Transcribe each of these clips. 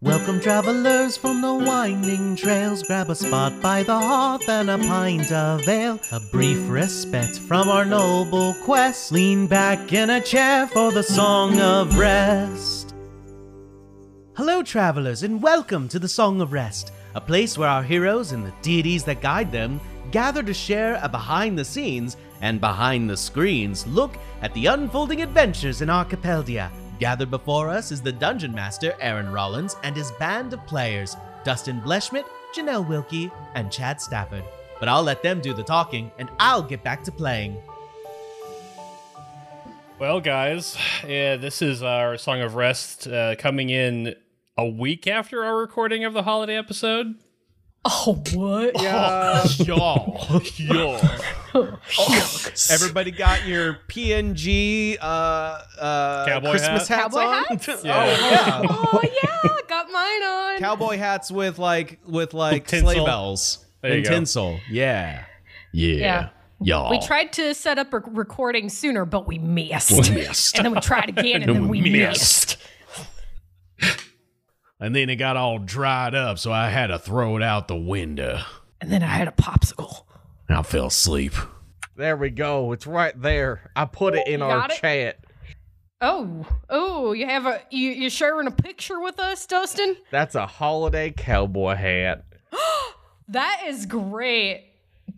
Welcome, travelers from the winding trails. Grab a spot by the hearth and a pint of ale. A brief respite from our noble quest. Lean back in a chair for the Song of Rest. Hello, travelers, and welcome to the Song of Rest, a place where our heroes and the deities that guide them gather to share a behind the scenes and behind the screens look at the unfolding adventures in Archipeldia. Gathered before us is the Dungeon Master, Aaron Rollins, and his band of players, Dustin Bleschmidt, Janelle Wilkie, and Chad Stafford. But I'll let them do the talking, and I'll get back to playing. Well, guys, yeah, this is our Song of Rest uh, coming in a week after our recording of the holiday episode. Oh, what? Yeah. Y'all. Y'all. Everybody got your PNG uh, uh, Cowboy Christmas hat? hats Cowboy on? hats? Yeah. Oh yeah, Oh, yeah, got mine on. cowboy hats with like with like Tinsel. sleigh bells There and tinsel. Yeah, yeah, Yeah. y'all. we tried to set up a recording sooner, but we missed. We missed. and then we tried again, and then we missed. And then it got all dried up, so I had to throw it out the window. And then I had a popsicle. And I fell asleep. There we go. It's right there. I put it oh, in You our it? chat. Oh, oh, you have a you you sharing a picture with us, Dustin? That's a holiday cowboy hat. That is great.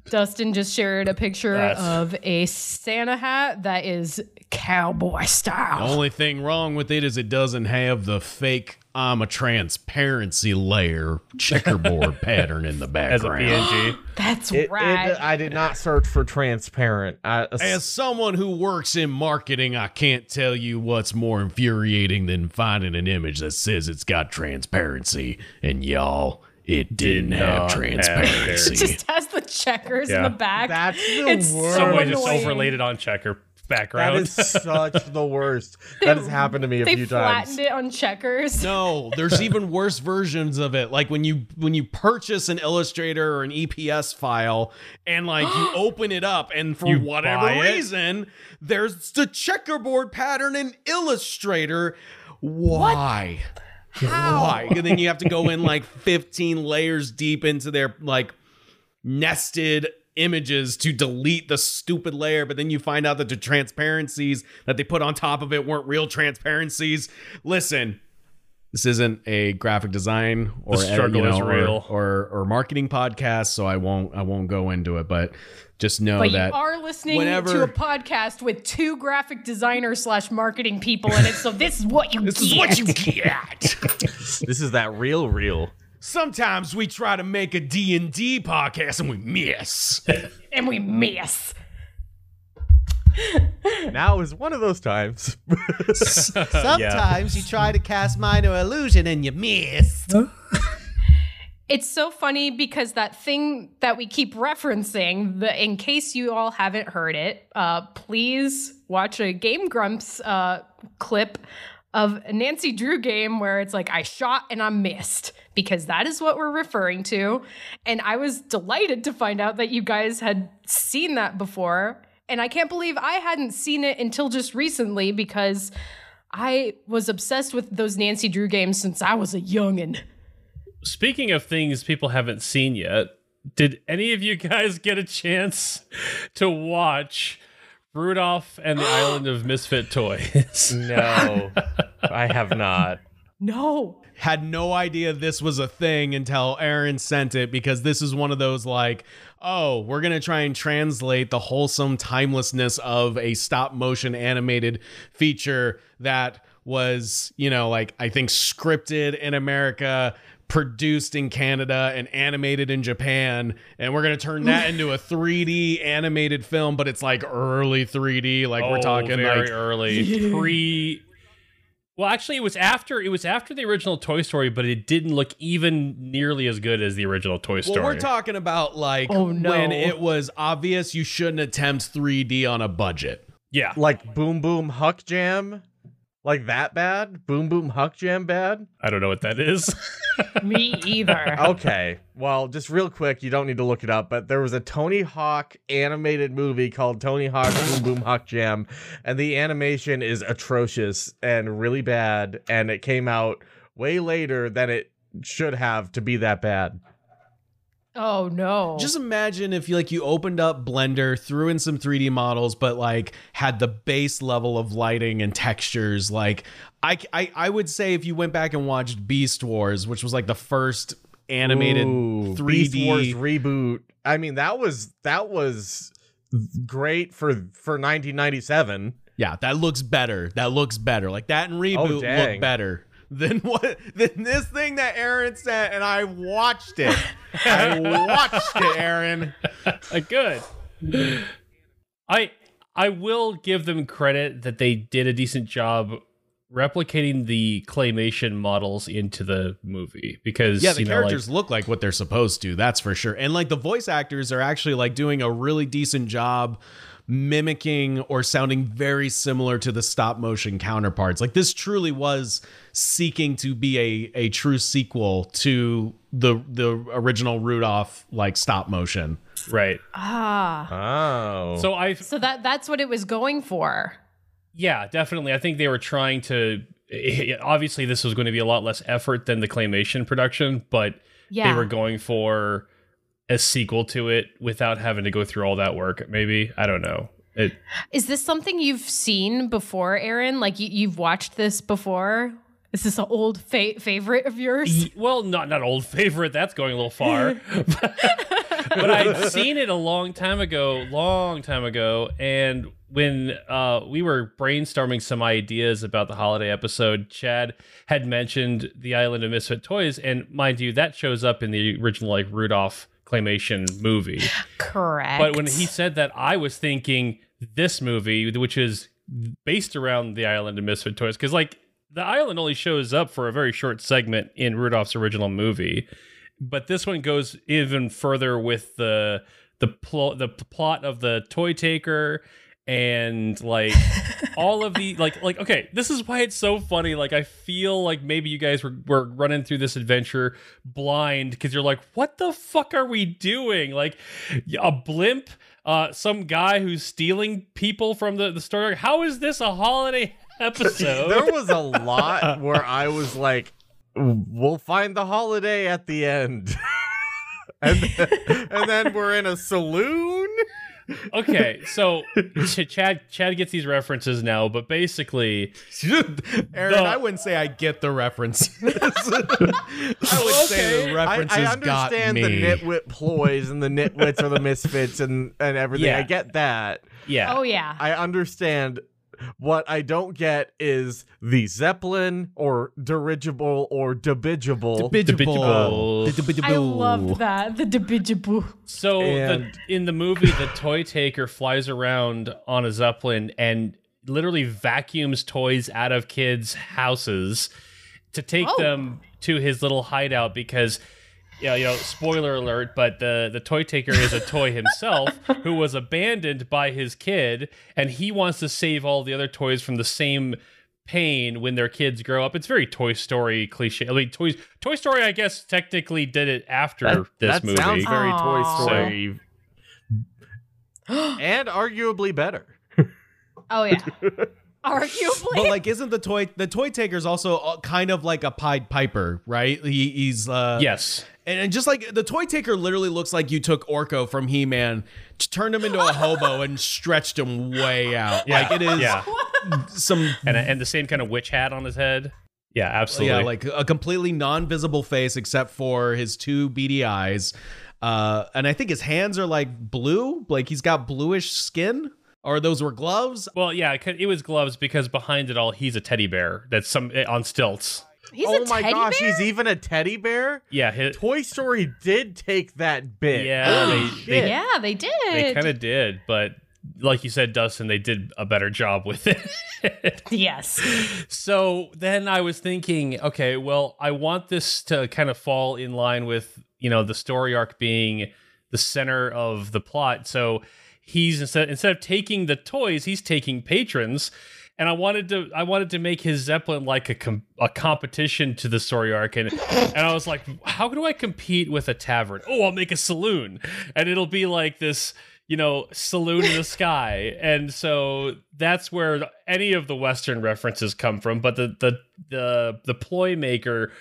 Dustin just shared a picture That's- of a Santa hat that is cowboy style. The style. only thing wrong with it is it doesn't have the fake I'm a transparency layer checkerboard pattern in the As a background. PNG. That's It, rad. it, I did not search for transparent. I, uh, As someone who works in marketing, I can't tell you what's more infuriating than finding an image that says it's got transparency, and y'all, it didn't have not have transparency. it just has the checkers in the back. That's the It's worst. so Somebody just annoying. overlaid it on checker that background. is such the worst. That has happened to me a they few flattened times. it on checkers. no, there's even worse versions of it. Like when you when you purchase an Illustrator or an EPS file, and like you open it up, and for You whatever reason, there's the checkerboard pattern in Illustrator. Why? How? Why? And then you have to go in like 15 layers deep into their like nested images to delete the stupid layer, but then you find out that the transparencies that they put on top of it weren't real transparencies. Listen, this isn't a graphic design or The uh, struggle you know, is real. Or, or marketing podcast, so I won't I won't go into it, but just know But that you are listening whenever- to a podcast with two graphic designers slash marketing people in it, so this is what you this get. is what you get. This is that real, real. Sometimes we try to make a D&D podcast and we miss. and we miss. Now is one of those times. Sometimes you try to cast minor illusion and you miss. It's so funny because that thing that we keep referencing, the, in case you all haven't heard it, uh, please watch a Game Grumps uh, clip of a Nancy Drew game where it's like, I shot and I missed, because that is what we're referring to. And I was delighted to find out that you guys had seen that before. And I can't believe I hadn't seen it until just recently because I was obsessed with those Nancy Drew games since I was a youngin'. Speaking of things people haven't seen yet, did any of you guys get a chance to watch Rudolph and the Island of Misfit Toys? no, I have not. No. had no idea this was a thing until Aaron sent it because this is one of those like, oh, we're going to try and translate the wholesome timelessness of a stop motion animated feature that was, you know, like I think scripted in America, produced in Canada and animated in Japan and we're going to turn that into a 3D animated film but it's like early 3D like we're Oh, talking very like early pre. Well, actually, it was after it was after the original Toy Story, but it didn't look even nearly as good as the original Toy Story. Well, we're talking about like Oh, no. when it was obvious you shouldn't attempt 3D on a budget. yeah, Like Boom Boom Huck Jam? Like that bad? Boom Boom Huck Jam bad? I don't know what that is. Me either. Okay. Well, just real quick, you don't need to look it up, but there was a Tony Hawk animated movie called Tony Hawk Boom Boom Huck Jam, and the animation is atrocious and really bad, and it came out way later than it should have to be that bad. Oh no. Just imagine if you like you opened up Blender, threw in some 3D models, but like had the base level of lighting and textures. Like I, I, I would say if you went back and watched Beast Wars, which was like the first animated Ooh, 3D Beast Wars reboot. I mean, that was that was great for for 1997. Yeah, that looks better. That looks better. Like that and reboot look better than what than this thing that Aaron sent, and I watched it. I watched it, Aaron. Good. I I will give them credit that they did a decent job replicating the claymation models into the movie because Yeah, the you know, like- characters look like what they're supposed to. That's for sure. And like the voice actors are actually like doing a really decent job mimicking or sounding very similar to the stop motion counterparts. Like this truly was seeking to be a a true sequel to the the original Rudolph like stop motion. right. ah. Oh. So I So that that's what it was going for. Yeah, definitely. I think they were trying to. Obviously, this was going to be a lot less effort than the claymation production, but Yeah. they were going for a sequel to it without having to go through all that work. Maybe I don't know. It, Is this something you've seen before, Aaron? Like you, you've watched this before? Is this an old fa- favorite of yours? y- well, not not old favorite. That's going a little far. but I'd seen it a long time ago, long time ago, and when uh, we were brainstorming some ideas about the holiday episode, Chad had mentioned the Island of Misfit Toys, and mind you, that shows up in the original like Rudolph claymation movie. Correct. But when he said that, I was thinking this movie, which is based around the island of Misfit Toys, because like the island only shows up for a very short segment in Rudolph's original movie, but this one goes even further with the the plot the plot of the toy taker and like all of the like like okay this is why it's so funny like i feel like maybe you guys were, were running through this adventure blind because you're like what the fuck are we doing? Like a blimp uh some guy who's stealing people from the the store. How is this a holiday episode? There was a lot where I was like, "We'll find the holiday at the end," and and then we're in a saloon. Okay so Ch- chad chad gets these references now but basically Aaron, The- I wouldn't say I get the references. I would say the I, references I understand got the nitwit ploys and the nitwits or the misfits and and everything. Yeah. I get that. yeah oh yeah. I understand. What I don't get is the Zeppelin or dirigible or dirigible. Dibidjable. I love that. The dibidjaboo. So the, in the movie, the toy taker flies around on a zeppelin and literally vacuums toys out of kids' houses to take Oh. them to his little hideout because. Yeah, you know, spoiler alert, but the the toy taker is a toy himself who was abandoned by his kid, and he wants to save all the other toys from the same pain when their kids grow up. It's very Toy Story cliche. I mean, Toy Toy Story, I guess, technically did it after That, this that movie. sounds very Toy Aw. Story, and arguably better. Oh yeah. Arguably. But like, isn't the toy the toy taker's also uh, kind of like a Pied Piper, right? He, he's uh, yes. And, and just like the toy taker literally looks like you took Orko from He Man, turned him into a hobo, and stretched him way out. Like it is Yeah. some And and the same kind of witch hat on his head. Yeah, absolutely. yeah, like a completely non-visible face except for his two beady eyes. Uh, and I think his hands are like blue, like he's got bluish skin. Or those were gloves. well, yeah, it was gloves because behind it all, he's a teddy bear that's some eh, on stilts. He's oh a my teddy gosh, bear? he's even a teddy bear. Yeah, his, Toy Story did take that bit. Yeah, Holy they- they- Yeah, they did. they kind of did, but like you said, Dustin, they did a better job with it. yes. so then I was thinking, okay, well, I want this to kind of fall in line with, you know, the story arc being the center of the plot. So he's instead instead of taking the toys, he's taking patrons. And I wanted to I wanted to make his Zeppelin like a com- a competition to the story arc and and I was like how do I compete with a tavern? Oh, I'll make a saloon. And it'll be like this you know, saloon in the sky. And so that's where any of the Western references come from. But the the the the ploy maker,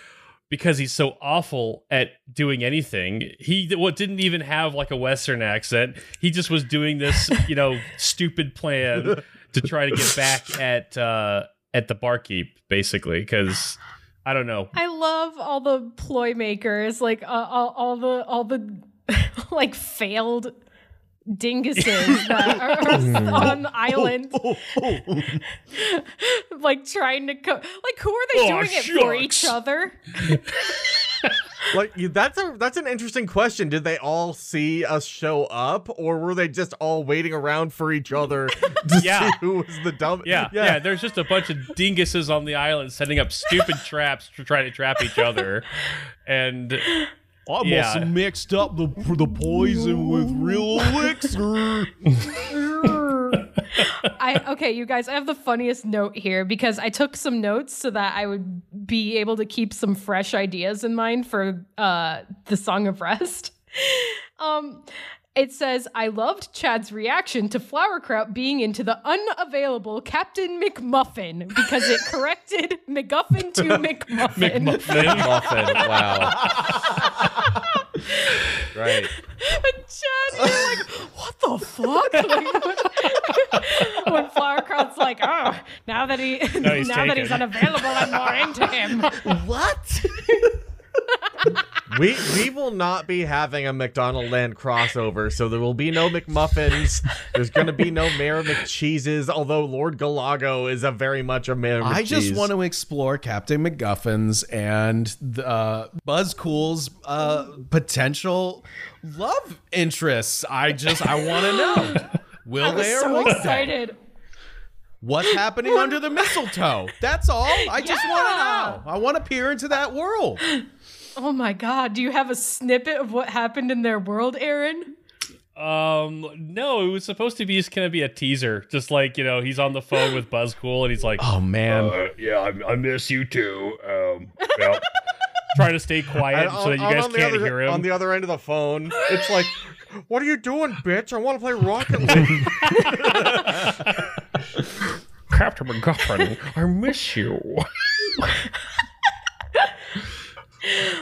because he's so awful at doing anything, he what didn't even have like a Western accent. He just was doing this, you know, stupid plan to try to get back at uh at the barkeep, basically, because I don't know. I love all the ploy makers, like uh, all, all the all the like failed dinguses that are on the island, like trying to co- like who are they Oh, doing it for each other? Like that's a that's an interesting question. Did they all see us show up, or were they just all waiting around for each other to Yeah. see who was the dumb? Yeah, yeah, There's just a bunch of dinguses on the island setting up stupid traps to try to trap each other, and I Yeah. must have mixed up the the poison with real elixir. I okay, you guys. I have the funniest note here because I took some notes so that I would be able to keep some fresh ideas in mind for uh, the Song of Rest. Um, it says, "I loved Chad's reaction to Flowerkraut being into the unavailable Captain McMuffin because it corrected McGuffin to McMuffin." Muffin. Wow. Right. And Chad, you're like, what the fuck? Like, when Flowerkraut's like, oh, now that he Now he's now that he's unavailable, I'm more into him. what? We we will not be having a McDonald Land crossover, so there will be no McMuffins. There's gonna be no Mayor McCheeses, although Lord Galago is a very much a Mayor I just want to explore Captain McGuffins and the, uh, Buzz Cool's uh, potential love interests. I just I want to know. Will they? I'm they or so won't they? excited. What's happening under the mistletoe? That's all. I just Yeah. want to know. I want to peer into that world. Oh my god, do you have a snippet of what happened in their world, Aaron? um, no, it was supposed to be just gonna be a teaser, just like you know, he's on the phone with Buzzcool and he's like, Oh man. uh, yeah, I, I miss you too. Um, well, trying to stay quiet And so that you on- guys can't other, hear him. On the other end of the phone, it's like, "What are you doing, bitch? I want to play Rocket League." Captain McGuffin, I miss you.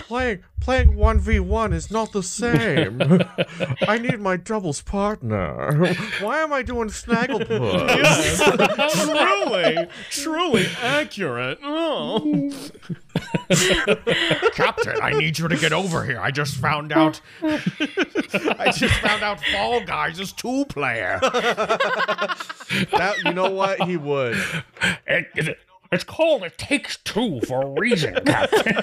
Playing playing one v one is not the same. I need my doubles partner. Why am I doing Snagglepuss? truly, truly accurate. Oh. Captain, I need you to get over here. I just found out. I just found out Fall Guys is two player. that you know what he would. It, it, it's called It Takes Two for a reason, Captain.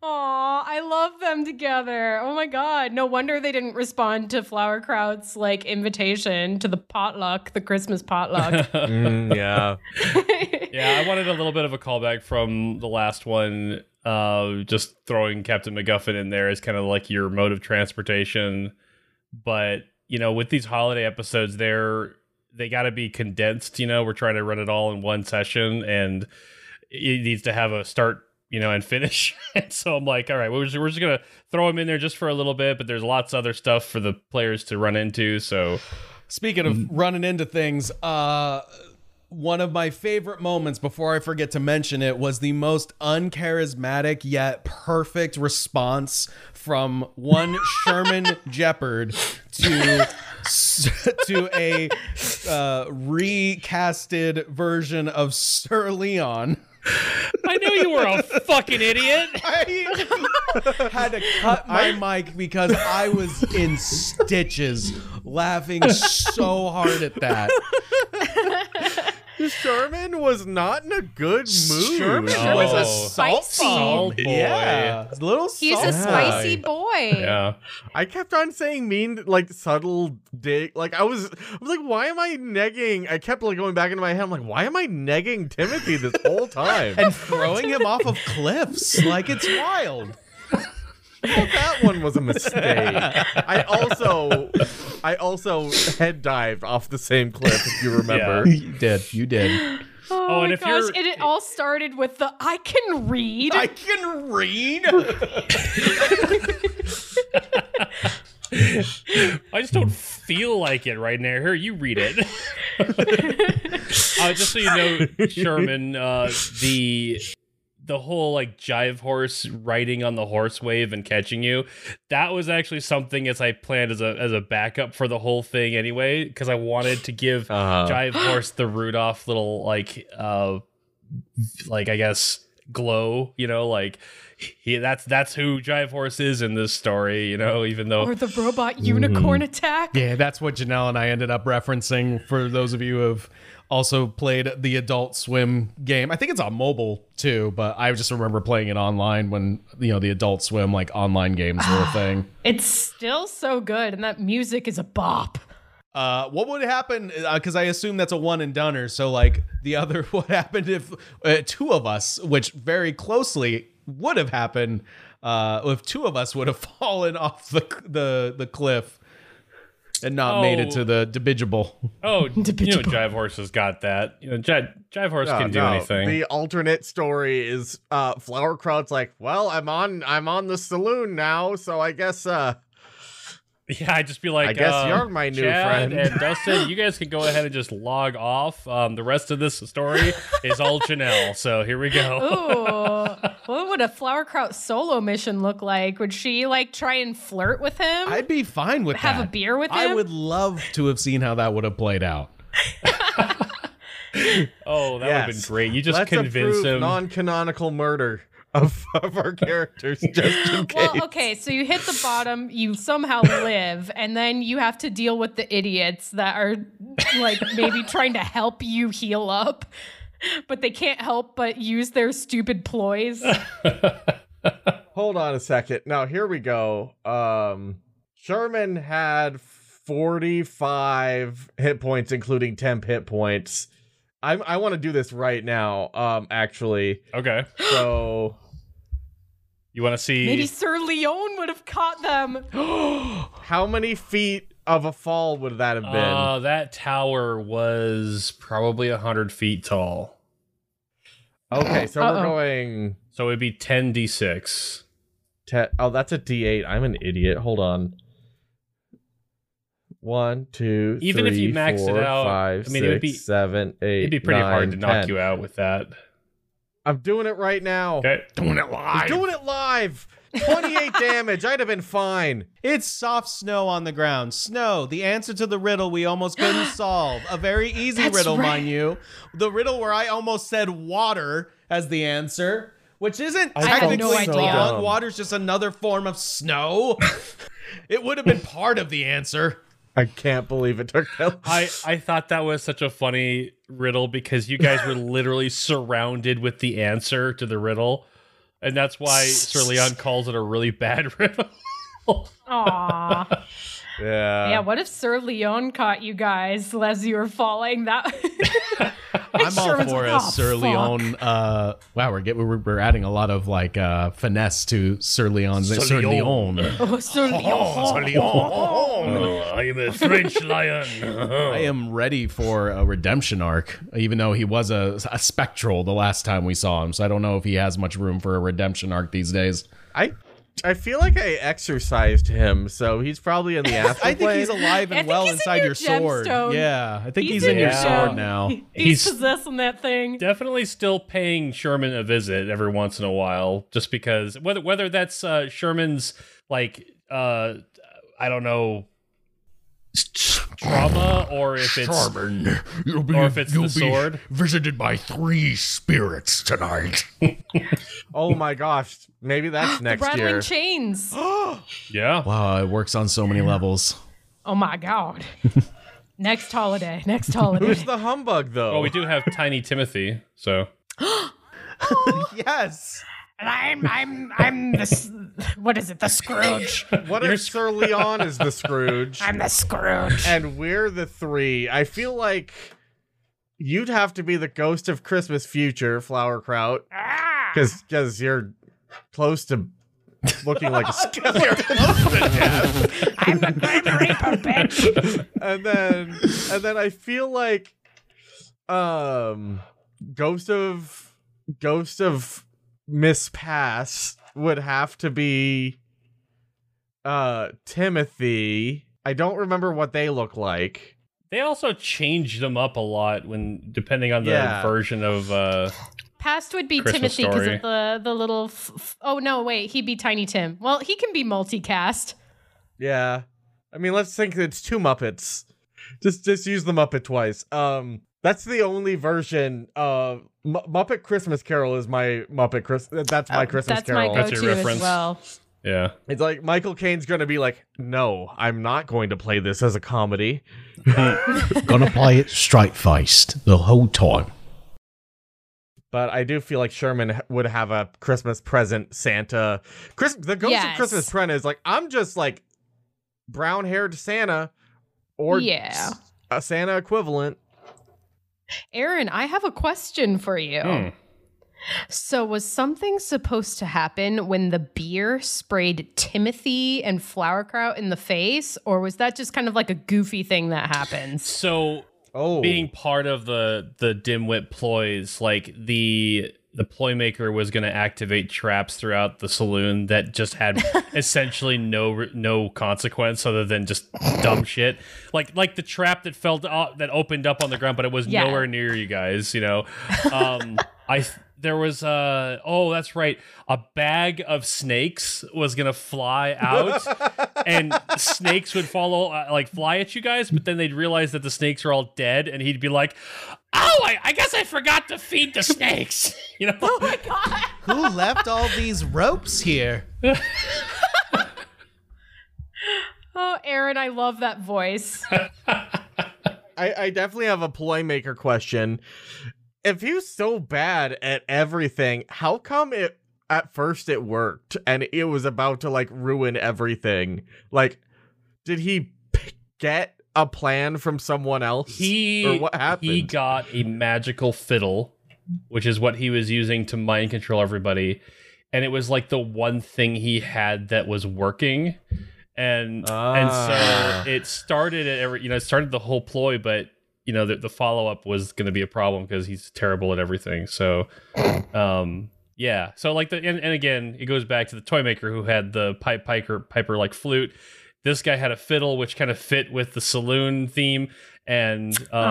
Aw, I love them together. Oh my god. No wonder they didn't respond to Flowerkraut's like invitation to the potluck, the Christmas potluck. Mm, yeah. yeah, I wanted a little bit of a callback from the last one. Uh, just throwing Captain MacGuffin in there is kind of like your mode of transportation. But you know, with these holiday episodes, they're they got to be condensed. You know, we're trying to run it all in one session, and it needs to have a start, you know, and finish. and so I'm like, all right, we're just, we're just gonna throw them in there just for a little bit, but there's lots of other stuff for the players to run into. So Speaking of running into things, uh, one of my favorite moments before I forget to mention it was the most uncharismatic yet perfect response from one Sherman Jeopard to to a uh, recasted version of Sir Leon. I knew you were a fucking idiot. I had to cut my mic because I was in stitches laughing so hard at that. Sherman was not in a good mood. Sherman No. was a salt Spicy. Salt boy. Yeah, a little He's salt. a spicy boy. Yeah. I kept on saying mean, like subtle dig. Like I was, I was like, why am I negging? I kept like going back into my head. I'm like, why am I negging Timothy this whole time? and throwing him off of cliffs like it's wild. Well, that one was a mistake. I also, I also head dived off the same cliff. If you remember. yeah. You did. You did. Oh, Oh, my and if gosh. And it all started with the I can read. I can read. I I just don't feel like it right now. Here, you read it. uh, just so you know, Sherman, uh, the the whole like jive horse riding on the horse wave and catching you that was actually something as i planned as a as a backup for the whole thing anyway because i wanted to give Uh-huh. jive horse the rudolph little like uh like i guess glow you know like he that's that's who jive horse is in this story you know even though Or the robot unicorn attack. Yeah, that's what Janelle and I ended up referencing for those of you who have also played the Adult Swim game. I think it's on mobile too, but I just remember playing it online when, you know, the Adult Swim like online games were a thing. It's still so good, and that music is a bop. Uh, what would happen? Because I assume that's a one and doneer. So, like the other, what happened if uh, two of us, which very closely would have happened, uh, if two of us would have fallen off the the the cliff and not made it Oh. to the dirigible? oh you know jive horse has got that you know jive, jive horse No, can do no. anything The alternate story is uh Flowerkraut's like, well, I'm on I'm on the saloon now, so I guess uh Yeah, I'd just be like, I guess uh, you're my new Chad friend. and Dustin, you guys can go ahead and just log off. Um, the rest of this story is all Janelle. So here we go. Ooh, what would a Flowerkraut solo mission look like? Would she like try and flirt with him? I'd be fine with Have a beer with him? I would love to have seen how that would have played out. Oh, that would have been great. You just let's convinced him. non-canonical murder of, of our characters just in case. well, okay, so you hit the bottom, you somehow live, and then you have to deal with the idiots that are like maybe trying to help you heal up, but they can't help but use their stupid ploys. Hold on a second. Now here we go. Um Sherman had 45 hit points including temp hit points. I I want to do this right now. Um actually. okay. So You want to see? Maybe Sir Leon would have caught them. how many feet of a fall would that have been? Uh, that tower was probably a 100 feet tall. okay, so we're going So it'd be 10d6. te- Oh, that's a D8. I'm an idiot. Hold on. One, two, Even if you three, max it out, five, I mean, it would be- seven, eight, It'd be pretty hard to nine, knock 10. you out with that. I'm doing it right now. Okay. Doing it I'm live. doing it live. 28 damage. I'd have been fine. It's soft snow on the ground. Snow, the answer to the riddle we almost couldn't solve. A very easy That's riddle, right. mind you. The riddle where I almost said water as the answer, which isn't I technically so wrong. Water's just another form of snow. it would have been part of the answer. I can't believe it took that. I, I thought that was such a funny riddle because you guys were literally surrounded with the answer to the riddle. And that's why Sir Leon calls it a really bad riddle. Aw. Yeah. yeah, what if Sir Leon caught you guys as you were falling? That I'm all Sherman's for like, a "Oh, Sir fuck." Leon. Uh, wow, we're, get, we're we're adding a lot of like uh, finesse to Sir Leon's Sir, Sir Leon. Leon. Oh, Sir Leon. Oh, I am a French lion. I am ready for a redemption arc, even though he was a, a spectral the last time we saw him. So I don't know if he has much room for a redemption arc these days. I I feel like I exercised him, so he's probably in the afterplane. I think he's alive and well he's in inside your your, sword. gemstone. Yeah, I think he's, He's in in your your sword now. He's, He's- possessing that thing. Definitely still paying Sherman a visit every once in a while, just because whether whether that's uh, Sherman's like uh, I don't know s- trauma or if it's Sherman, you'll be, or if it's the you'll be sword. visited by three spirits tonight. Oh my gosh, maybe that's the next rattling year. chains. yeah. Wow, it works on so many levels. Oh my god. next holiday. Next holiday. Who's the humbug though? Well, we do have Tiny Timothy, so oh. yes. And I'm I'm I'm the what is it? The Scrooge. what if Sir Leon is the Scrooge I'm the Scrooge. and we're the three? I feel like you'd have to be the ghost of Christmas future, Flowerkraut, Ah! because because you're close to looking like a skeleton. I'm the Grim Reaper, bitch. and then and then I feel like um Ghost of Ghost of Miss Pass would have to be uh Timothy I don't remember what they look like. They also changed them up a lot when depending on the Yeah. version of uh Past would be Christmas Timothy because of the the little. F- f- oh no, wait, he'd be Tiny Tim. Well, he can be multicast. Yeah. I mean, let's think it's two Muppets. Just just use the Muppet twice. Um that's the only version of M- Muppet Christmas Carol is my Muppet Chris that's my uh, Christmas That's my Carol. That's go-to your as reference. well. yeah. It's like Michael Caine's going to be like, "No, I'm not going to play this as a comedy." Gonna play it straight faced the whole time. But I do feel like Sherman would have a Christmas present Santa. Chris, the Ghost Yes. of Christmas Present is like, I'm just like brown-haired Santa, or Yeah. a Santa equivalent. Aaron, I have a question for you. Hmm. So, was something supposed to happen when the beer sprayed Timothy and Flowerkraut in the face, or was that just kind of like a goofy thing that happens? So Oh, being part of the the dimwit ploys, like the the ploy maker was going to activate traps throughout the saloon that just had essentially no no consequence other than just dumb shit. Like like the trap that fell to, that opened up on the ground, but it was Yeah. nowhere near you guys. You know, um, I. There was uh oh that's right a bag of snakes was gonna fly out and snakes would follow uh, like fly at you guys but then they'd realize that the snakes are all dead and he'd be like oh I, I guess I forgot to feed the snakes you know Oh my god. Who left all these ropes here? Oh, Aaron, I love that voice. I, I definitely have a ploy maker question. If he was so bad at everything, how come it at first it worked and it was about to like ruin everything? Like, did he p- get a plan from someone else? he or what happened? he got a magical fiddle which is what he was using to mind control everybody and it was like the one thing he had that was working and Ah. and so it started at every you know it started the whole ploy but you know the, the follow-up was going to be a problem because he's terrible at everything so um yeah so like the and, and again it goes back to the toy maker who had the pipe piper piper like flute this guy had a fiddle which kind of fit with the saloon theme and um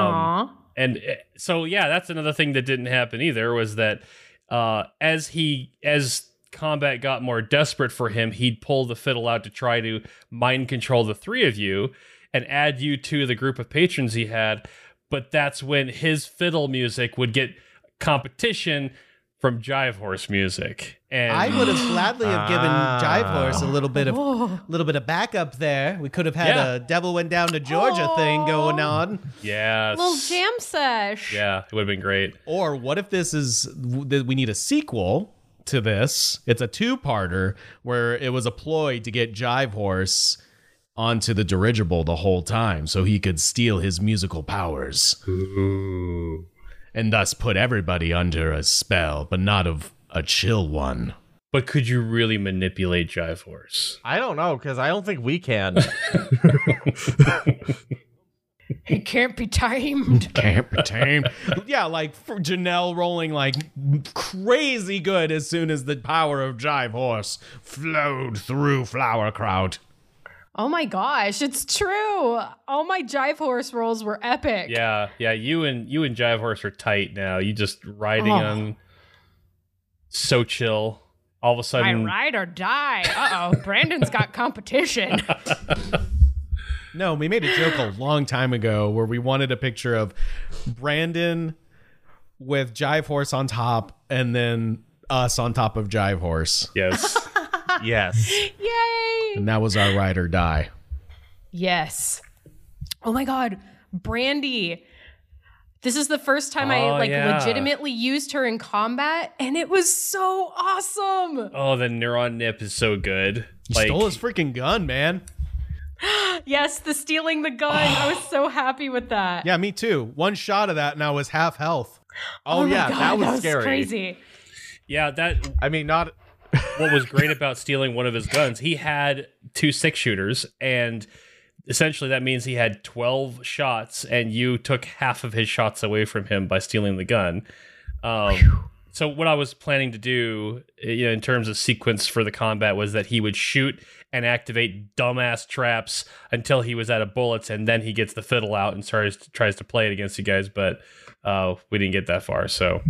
and uh, so yeah that's another thing that didn't happen either was that uh as he as combat got more desperate for him he'd pull the fiddle out to try to mind control the three of you and add you to the group of patrons he had but that's when his fiddle music would get competition from jive horse music and I would have gladly have given Ah. Jive Horse a little bit of Oh. little bit of backup there. We could have had Yeah. a Devil Went Down to Georgia thing going on. yes Little jam sesh. yeah it would have been great Or what if this is that we need a sequel to this? It's a two-parter where it was a ploy to get Jive Horse onto the dirigible the whole time so he could steal his musical powers. And thus put everybody under a spell, but not of a chill one. but could you really manipulate jive horse I don't know because I don't think we can. It can't be tamed. Can't be tamed. yeah, like for Janelle rolling like crazy good as soon as the power of Jive Horse flowed through Flowerkraut. Oh my gosh, it's true. All my jive horse rolls were epic. Yeah, yeah. You and you and Jive Horse are tight now. You just riding Oh. on so chill. All of a sudden, ride or die. Uh oh, Brandon's got competition. No, we made a joke a long time ago where we wanted a picture of Brandon with Jive Horse on top and then us on top of Jive Horse. yes, yes. Yay! And that was our ride or die. Yes. Oh my god, Brandy. This is the first time I Oh, like yeah. legitimately used her in combat and it was so awesome. oh, the neuron nip is so good. You like, stole his freaking gun, man. Yes, the stealing the gun. I was so happy with that. Yeah, me too. One shot of that and I was half health. Oh, oh my yeah, God, that was scary. crazy. yeah, that I mean, not. What was great about stealing one of his guns. He had two six shooters, and essentially that means he had twelve shots, and you took half of his shots away from him by stealing the gun. Um, so what I was planning to do, uh, you know, in terms of sequence for the combat, was that he would shoot and activate dumbass traps until he was out of bullets, and then he gets the fiddle out and tries to, tries to play it against you guys. But uh, we didn't get that far. So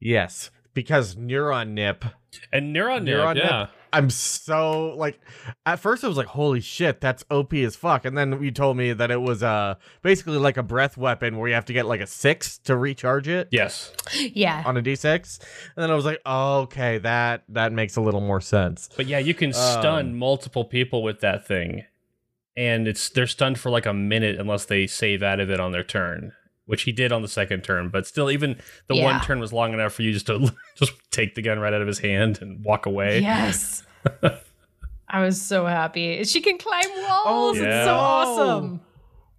Yes, because neuron nip. and neuron nip, Neuron yeah. nip. I'm so like at first I was like, holy shit, that's OP as fuck. And then you told me that it was uh basically like a breath weapon where you have to get like a six to recharge it Yes. Yeah. on a D6. And then I was like, oh, okay, that that makes a little more sense. But yeah, you can stun Um, multiple people with that thing. And it's they're stunned for like a minute unless they save out of it on their turn, which he did on the second turn. But still, even the one turn was long enough for you just to just take the gun right out of his hand and walk away. Yes. I was so happy. She can climb walls. yeah. It's so awesome.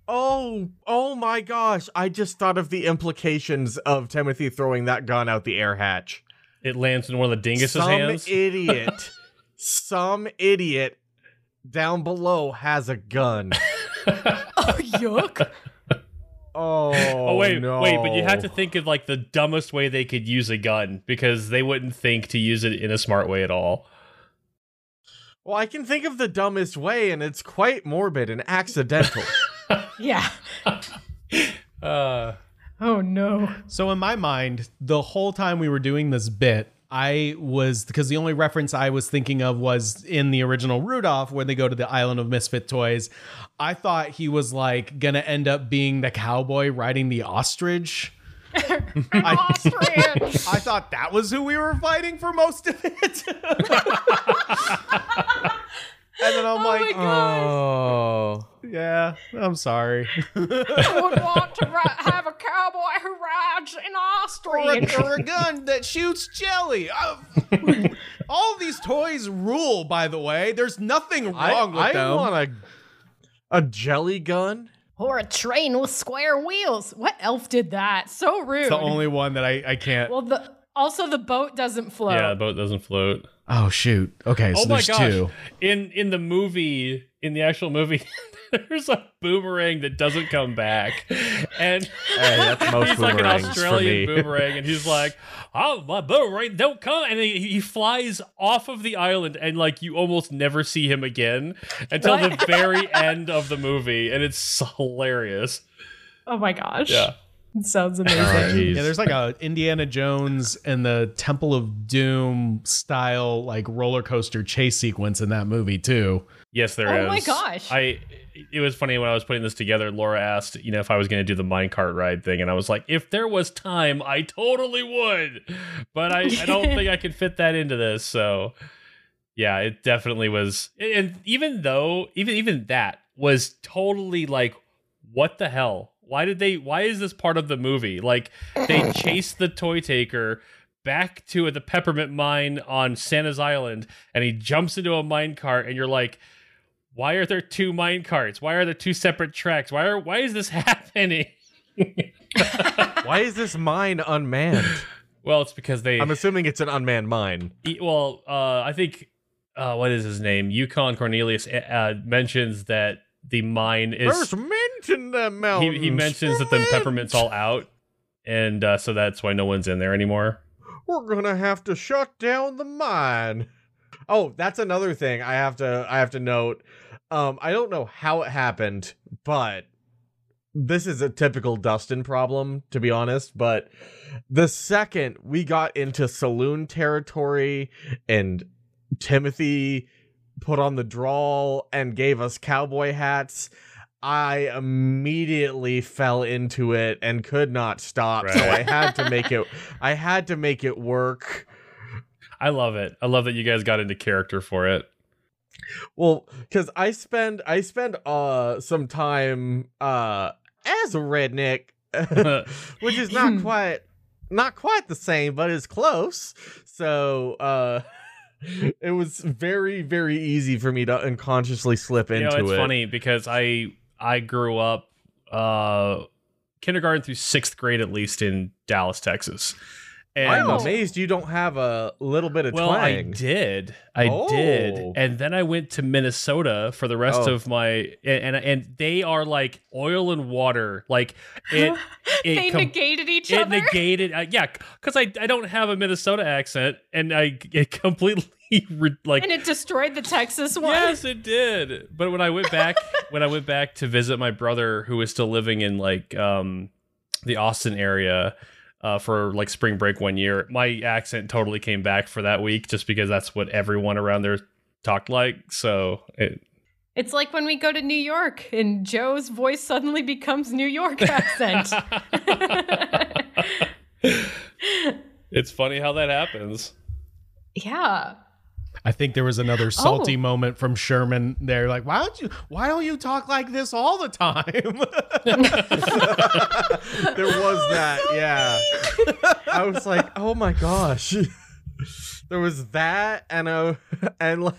Oh, oh my gosh. I just thought of the implications of Timothy throwing that gun out the air hatch. It lands in one of the dingus's some hands. Some idiot, some idiot down below has a gun. Oh, yuck. Oh, oh wait, no. wait! But you have to think of like the dumbest way they could use a gun because they wouldn't think to use it in a smart way at all. Well, I can think of the dumbest way, and it's quite morbid and accidental. Yeah. Uh, Oh, no. So in my mind, the whole time we were doing this bit, I was because the only reference I was thinking of was in the original Rudolph when they go to the island of misfit toys. I thought he was like gonna end up being the cowboy riding the ostrich. I, Ostrich. I thought that was who we were fighting for most of it. and then I'm Oh like, my oh. yeah, I'm sorry. I would want to ri- have a cowboy who rides an or, ostrich. a, or a gun that shoots jelly. Uh, all these toys rule, by the way. There's nothing I, wrong with I them. want a, a jelly gun. Or a train with square wheels. What elf did that? So rude. it's the only one that I, I can't. well, the also the boat doesn't float. yeah, the boat doesn't float. Oh shoot. Okay, so oh my there's gosh! two. In in the movie, in the actual movie, there's a boomerang that doesn't come back, and Hey, that's most he's like an Australian boomerang, and he's like, "Oh, my boomerang don't come," and he, he flies off of the island, and like you almost never see him again until the very end of the movie, and it's hilarious. Oh my gosh. Yeah. It sounds Oh, amazing. geez. Yeah, there's like a Indiana Jones and the Temple of Doom style like roller coaster chase sequence in that movie too. Yes, there oh is. Oh my gosh. I. It was funny when I was putting this together. Laura asked, you know, if I was going to do the minecart ride thing, and I was like, if there was time, I totally would, but I, I don't think I could fit that into this. So, yeah, it definitely was. And even though, even even that was totally like, what the hell? Why did they? Why is this part of the movie? Like, they chase the toy taker back to the peppermint mine on Santa's Island, and he jumps into a minecart, and you're like why are there two mine carts? Why are there two separate tracks? Why are why is this happening? Why is this mine unmanned? Well, it's because they I'm assuming it's an unmanned mine. e- well, uh, I think uh, what is his name? Yukon Cornelius uh, mentions that the mine is There's mint in the he, he mentions that the peppermint's all out, and uh, so that's why no one's in there anymore. We're gonna have to shut down the mine. Oh, that's another thing I have to I have to note. Um, I don't know how it happened, but this is a typical Dustin problem, to be honest. But the second we got into saloon territory and Timothy put on the drawl and gave us cowboy hats, I immediately fell into it and could not stop. So I had to make it I had to make it work. I love it. I love that you guys got into character for it. Well, cuz I spend I spend uh some time uh as a redneck which is not quite not quite the same but is close. So uh it was very very easy for me to unconsciously slip you into know, it's it. funny because I I grew up uh kindergarten through sixth grade at least in Dallas, Texas. And I'm amazed you don't have a little bit of well, I did, I Oh. did, and then I went to Minnesota for the rest Oh. of my and and they are like oil and water, like it. it they com- negated each it other. It negated, uh, yeah, because I I don't have a Minnesota accent, and I it completely like and it destroyed the Texas one. Yes, it did. But when I went back, when I went back to visit my brother, who was still living in like um, the Austin area uh, for like spring break one year, my accent totally came back for that week, just because that's what everyone around there talked like. So it, It's like when we go to New York and Joe's voice suddenly becomes New York accent. it's funny how that happens. yeah. I think there was another salty Oh. moment from Sherman there, like, why don't you why don't you talk like this all the time? there was that, yeah. I was like, oh my gosh. there was that and uh, a and like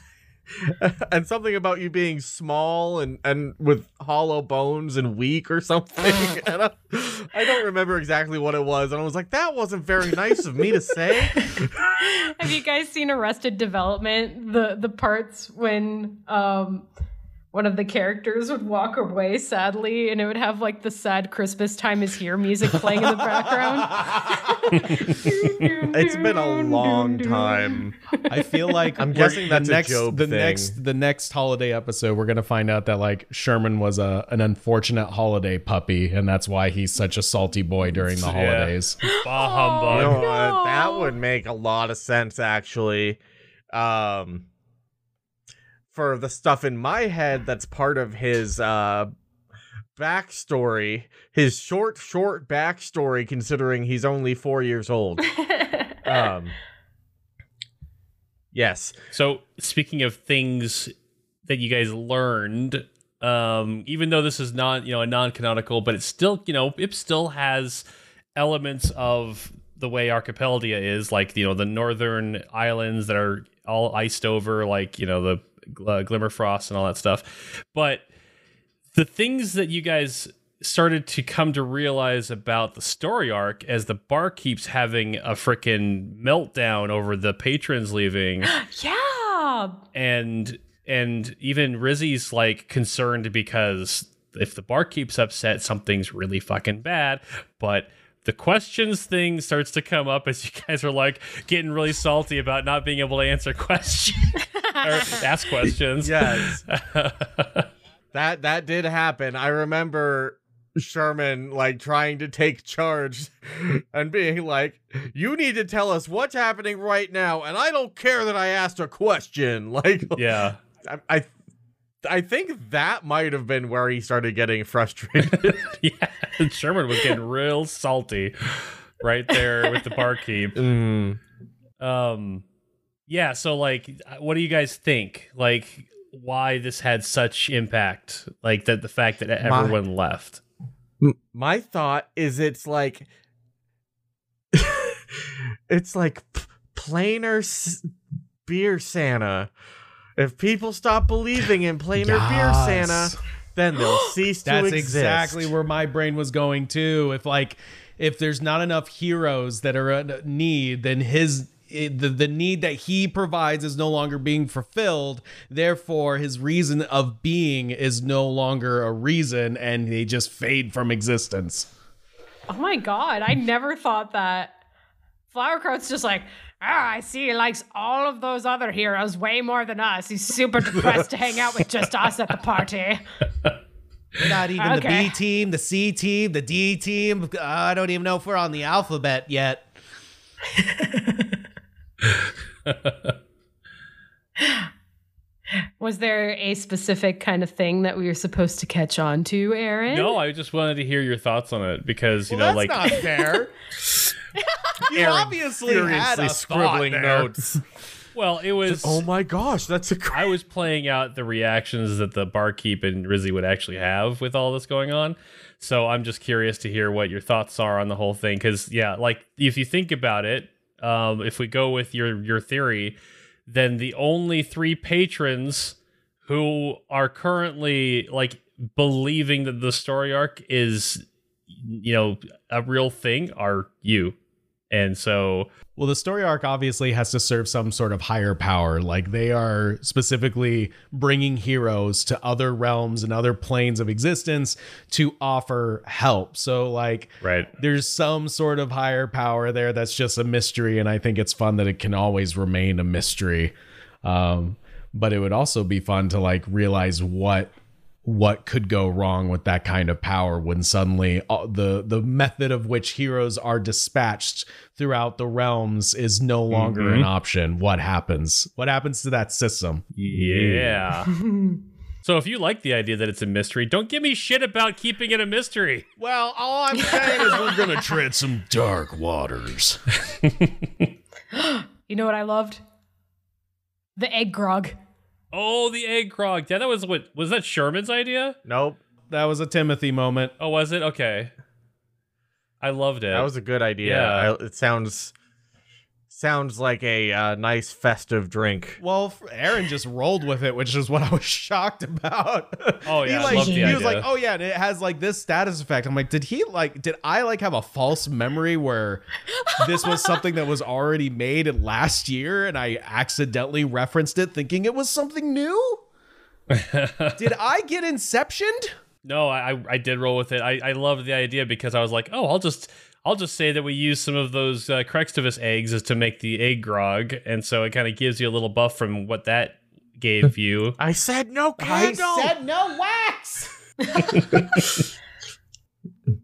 and something about you being small and and with hollow bones and weak or something. and I, I don't remember exactly what it was. And I was like, that wasn't very nice of me to say. Have you guys seen Arrested Development? The the parts when um one of the characters would walk away sadly and it would have like the sad Christmas time is here music playing in the background. It's been a long time. I feel like I'm guessing that's the next the thing. next the next holiday episode we're gonna find out that like Sherman was a an unfortunate holiday puppy and that's why he's such a salty boy during the Yeah. holidays. Bah humbug. know, no. that would make a lot of sense actually. Um for the stuff in my head that's part of his uh backstory, his short, short backstory considering he's only four years old. Um Yes. So speaking of things that you guys learned, um, even though this is not, you know, a non-canonical, but it's still, you know, it still has elements of the way Archipelagia is, like, you know, the northern islands that are all iced over, like, you know, the uh, Glimmerfrost and all that stuff. But the things that you guys started to come to realize about the Story Ark as the bar keeps having a freaking meltdown over the patrons leaving yeah. and and even Rizzy's like concerned because if the bar keeps upset, something's really fucking bad. But the questions thing starts to come up as you guys are like getting really salty about not being able to answer questions or ask questions. Yes. that that did happen. I remember Sherman like trying to take charge and being like, "You need to tell us what's happening right now, and I don't care that I asked a question." Like, yeah. I, I, I think that might have been where he started getting frustrated. Yeah. Sherman was getting real salty right there with the barkeep. Mm. um yeah so like what do you guys think like why this had such impact like that the fact that My- everyone left My thought is it's like it's like planar s- beer Santa. If people stop believing in planar beer Santa, then they'll cease to That's exist. That's exactly where my brain was going too. If like if there's not enough heroes that are in need, then his eh, the, the need that he provides is no longer being fulfilled. Therefore, his reason of being is no longer a reason, and they just fade from existence. Oh my god, I never thought that. Flowerkraut's just like, ah, I see he likes all of those other heroes way more than us. He's super depressed to hang out with just us at the party. Not even Okay. the B team, the C team, the D team. Uh, I don't even know if we're on the alphabet yet. Was there a specific kind of thing that we were supposed to catch on to, Aaron? no i just wanted to hear your thoughts on it because you Well, know that's like not fair. you Aaron obviously had a scribbling notes. well it was oh my gosh, that's a cr- I was playing out the reactions that the barkeep and Rizzy would actually have with all this going on. So I'm just curious to hear what your thoughts are on the whole thing. Cause yeah, like if you think about it, um, if we go with your your theory, then the only three patrons who are currently like believing that the Story Ark is you know a real thing are you And so Well, the Story Ark obviously has to serve some sort of higher power. Like they are specifically bringing heroes to other realms and other planes of existence to offer help. So, like, right. there's some sort of higher power there that's just a mystery. And I think it's fun that it can always remain a mystery. Um, but it would also be fun to like realize what what could go wrong with that kind of power when suddenly uh, the the method of which heroes are dispatched throughout the realms is no longer an option what happens what happens to that system Yeah. so if you like the idea that it's a mystery, don't give me shit about keeping it a mystery. well all i'm saying is We're gonna tread some dark waters. You know what I loved? The egg grog. Oh, the egg grog. Yeah, that was what was that Sherman's idea? Nope. that was a timothy moment Oh, was it? Okay. I loved it. That was a good idea. Yeah. I, it sounds sounds like a uh, nice festive drink. well aaron just rolled with it which is what i was shocked about Oh, he yeah, I like love the he was idea. like oh yeah and it has like this status effect i'm like did he like did i like have a false memory where this was something that was already made last year and i accidentally referenced it thinking it was something new did i get inceptioned No, I I did roll with it. I, I loved the idea because I was like, oh, I'll just I'll just say that we use some of those uh, Crextivus eggs as to make the egg grog, and so it kind of gives you a little buff from what that gave you. I said no candle. I said no wax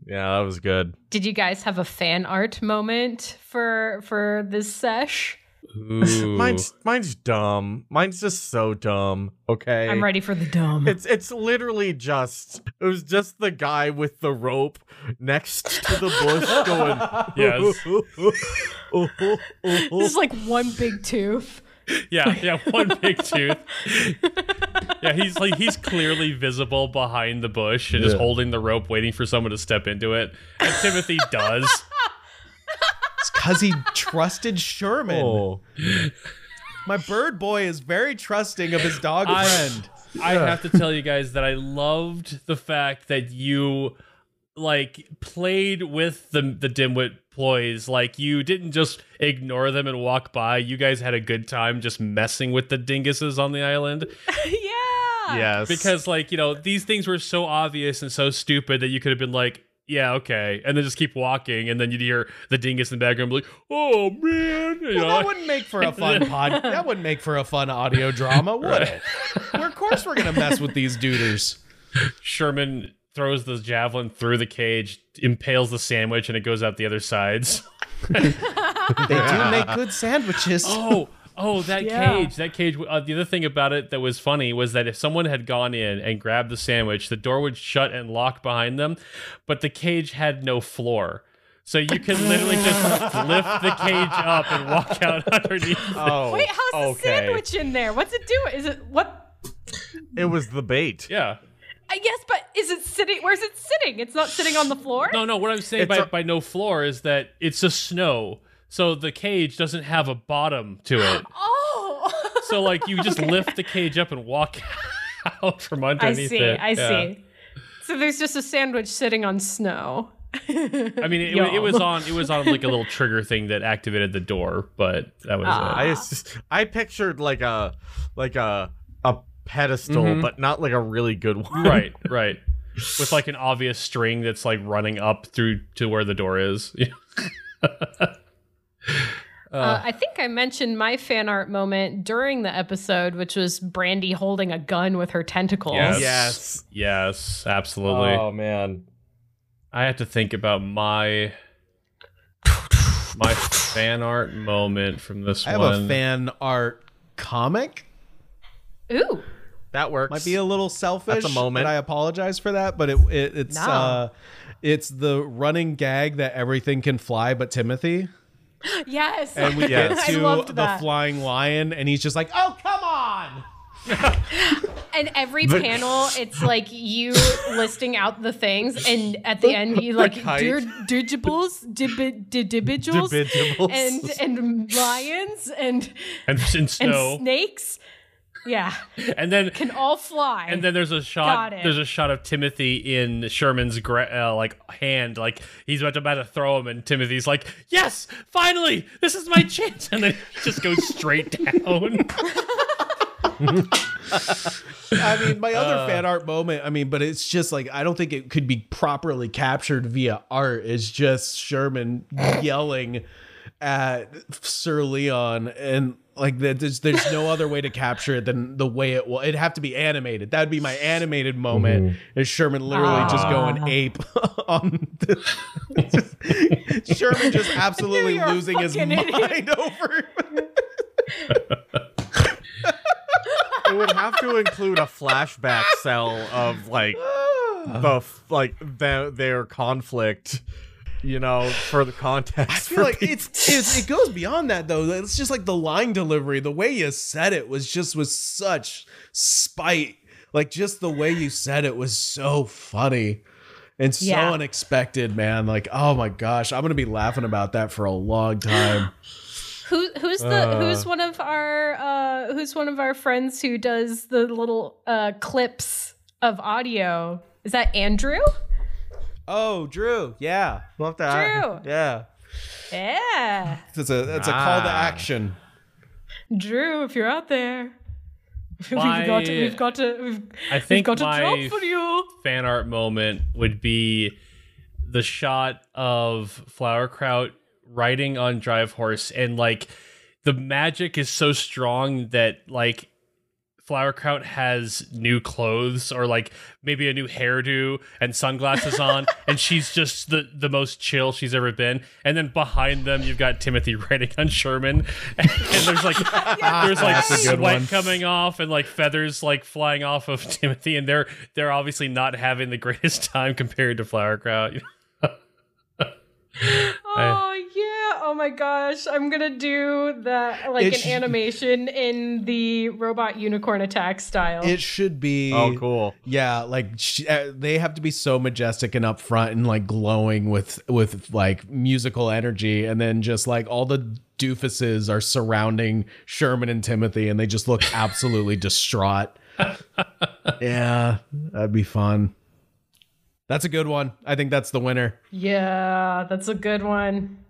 yeah, that was good. Did you guys have a fan art moment for for this sesh? Ooh. Mine's mine's dumb. Mine's just so dumb. Okay. I'm ready for the dumb. It's it's literally just it was just the guy with the rope next to the bush going Yes. this is like one big tooth. yeah, yeah, one big tooth. yeah, he's like he's clearly visible behind the bush and just holding the rope, waiting for someone to step into it. And Timothy does. It's because he trusted sherman Oh. my bird boy is very trusting of his dog I- friend I have to tell you guys that I loved the fact that you like played with the the dimwit ploys. Like you didn't just ignore them and walk by. You guys had a good time just messing with the dinguses on the island. yeah. Yes. Because like, you know, these things were so obvious and so stupid that you could have been like, yeah, okay, and then just keep walking, and then you'd hear the dingus in the background be like, "Oh man," you Well, know, that wouldn't make for a fun pod. That wouldn't make for a fun audio drama, would it? Well, of course, we're gonna mess with these duders. Sherman throws the javelin through the cage, impales the sandwich, and it goes out the other sides. They do make good sandwiches. oh, oh, that Yeah. cage, that cage. Uh, the other thing about it that was funny was that if someone had gone in and grabbed the sandwich, the door would shut and lock behind them, but the cage had no floor. So you can literally just lift the cage up and walk out underneath. Oh. Wait, how's the okay. sandwich in there? What's it doing? Is it what? It was the bait. Yeah. I guess, but is it sitting? Where's it sitting? It's not sitting on the floor. No, no. What I'm saying It's by, a- by no floor is that it's just snow. So the cage doesn't have a bottom to it. Oh. So like you just lift the cage up and walk out from I underneath see. it. I Yeah. see. So there's just a sandwich sitting on snow. I mean, it, it was on it was on like a little trigger thing that activated the door, but that was Ah. I just, I pictured like a like a a pedestal, Mhm. but not like a really good one. Right, right. With like an obvious string that's like running up through to where the door is. Uh, I think I mentioned my fan art moment during the episode, which was Brandy holding a gun with her tentacles. Yes. Yes. Yes, absolutely. Oh man. I have to think about my my fan art moment from this I have one. a fan art comic. Ooh. That works. Might be a little selfish. That's a moment. and I apologize for that, but it, it it's No. uh, it's the running gag that everything can fly but Timothy, Yes. and we Yes. get to loved the that. flying lion, and he's just like, "Oh, come on!" And every panel, it's like you listing out the things, and at the end, you like kite. dir- dirigibles, dib- dibigibles, Dibigibles. and and lions, and and in and snow. snakes. Yeah, and then can all fly. and then there's a shot Got it. there's a shot of timothy in sherman's gra- uh, like hand like he's about to, about to throw him and timothy's like yes finally this is my chance and then he just goes straight down I mean, my other Uh. fan art moment, I mean, but it's just like, I don't think it could be properly captured via art. It's just Sherman yelling at Sir Leon and like that there's there's no other way to capture it than the way it will it'd have to be animated. That'd be my animated moment mm-hmm. is sherman literally just going ape on the, sherman just absolutely you were a losing his fucking mind over it. Would have to include a flashback cell of like the like their, their conflict, you know, for the context. I feel like it's, it's it goes beyond that though. It's just like the line delivery, the way you said it was just with such spite. Like just the way you said it was so funny and so Yeah. unexpected, man. Like oh my gosh, I'm gonna be laughing about that for a long time. Who who's the who's one of our uh who's one of our friends who does the little uh clips of audio? Is that Andrew? Oh, Drew, yeah, We'll have to- Drew. yeah. Yeah. that's a that's a call to Ah. action. Drew, if you're out there. My- we've got to we've got to we've, i we've think got a my job for you. fan art moment would be the shot of Flowerkraut riding on Drive Horse and like the magic is so strong that like Flowerkraut has new clothes or like maybe a new hairdo and sunglasses on and she's just the the most chill she's ever been and then behind them you've got Timothy riding on Sherman and there's like there's like That's good sweat one. coming off and like feathers like flying off of Timothy and they're they're obviously not having the greatest time compared to Flowerkraut. Oh yeah! Oh my gosh! I'm gonna do that like an sh- animation in the robot unicorn attack style. It should be Oh, cool. Yeah, like sh- uh, they have to be so majestic and upfront and like glowing with with like musical energy, and then just like all the doofuses are surrounding Sherman and Timothy, and they just look absolutely distraught. yeah, that'd be fun. That's a good one. I think that's the winner. Yeah, that's a good one.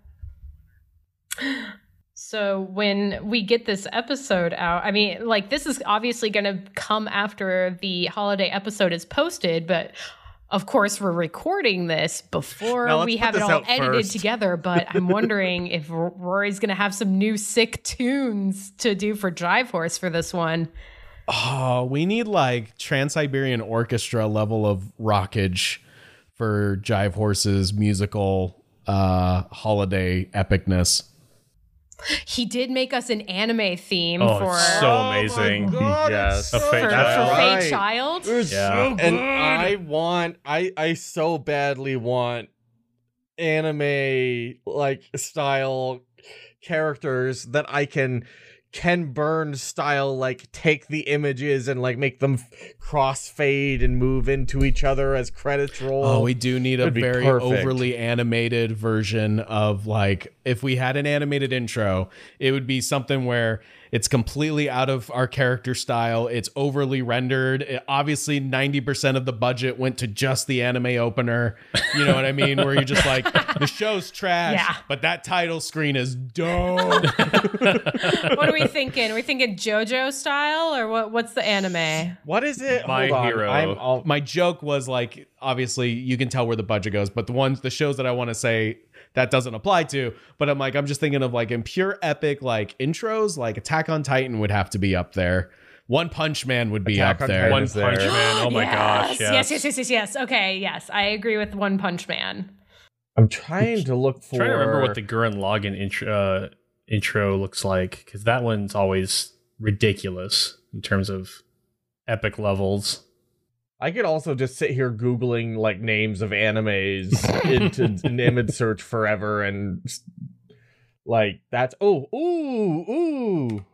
So when we get this episode out, I mean, like this is obviously going to come after the holiday episode is posted, but of course we're recording this before we have it all edited first. together. But I'm wondering if Rory's going to have some new sick tunes to do for Drive Horse for this one. Oh, we need like Trans Siberian Orchestra level of rockage for Jive Horse's musical uh holiday epicness. He did make us an anime theme Oh, for it's so amazing. yes. A fake for, child. for Fate Right. Child. Yeah. and I want I I so badly want anime like style characters that I can Ken Burns style like take the images and like make them crossfade and move into each other as credits roll. Oh, we do need a It'd be very perfect. overly animated version of like if we had an animated intro, it would be something where it's completely out of our character style. It's overly rendered. It- obviously, 90% of the budget went to just the anime opener. You know what I mean? Where you're just like, the show's trash, Yeah. but that title screen is dope. what are we thinking? Are we thinking JoJo style or what? What's the anime? what is it? My Hold. Hero. I'm all, my joke was like obviously you can tell where the budget goes but the ones the shows that i want to say that doesn't apply to but i'm like i'm just thinking of like in pure epic like intros like attack on titan would have to be up there one punch man would be Attack up on there Titan One is Punch. Man. Oh my gosh. Yes, yes, yes, yes, yes. Okay, yes, I agree with One Punch Man. I'm trying to look for trying to remember what the Gurren Lagann intro uh, intro looks like because that one's always ridiculous in terms of epic levels. I could also just sit here googling like names of animes into an image search forever and s- like that's oh ooh ooh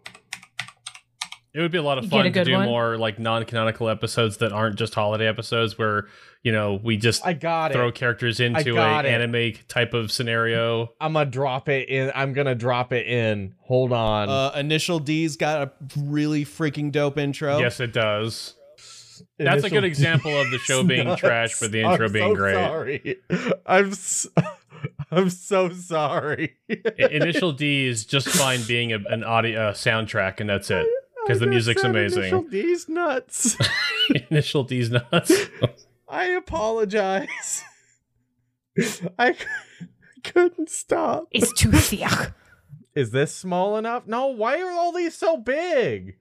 It would be a lot of You fun to do one? more like non-canonical episodes that aren't just holiday episodes where you know we just I got throw it. characters into a it. anime type of scenario. I'm gonna drop it in. I'm gonna drop it in. Hold on. Uh, Initial D's got a really freaking dope intro. Yes, it does. That's a good example of the show being nuts. trash, but the intro I'm being so great. Sorry. I'm s- I'm so sorry. Initial D is just fine being a, an audio uh, soundtrack, and that's it. Because the music's amazing. Initial D's nuts. Initial D's nuts. I apologize. I c- couldn't stop. It's too thick. Is this small enough? No, why are all these so big?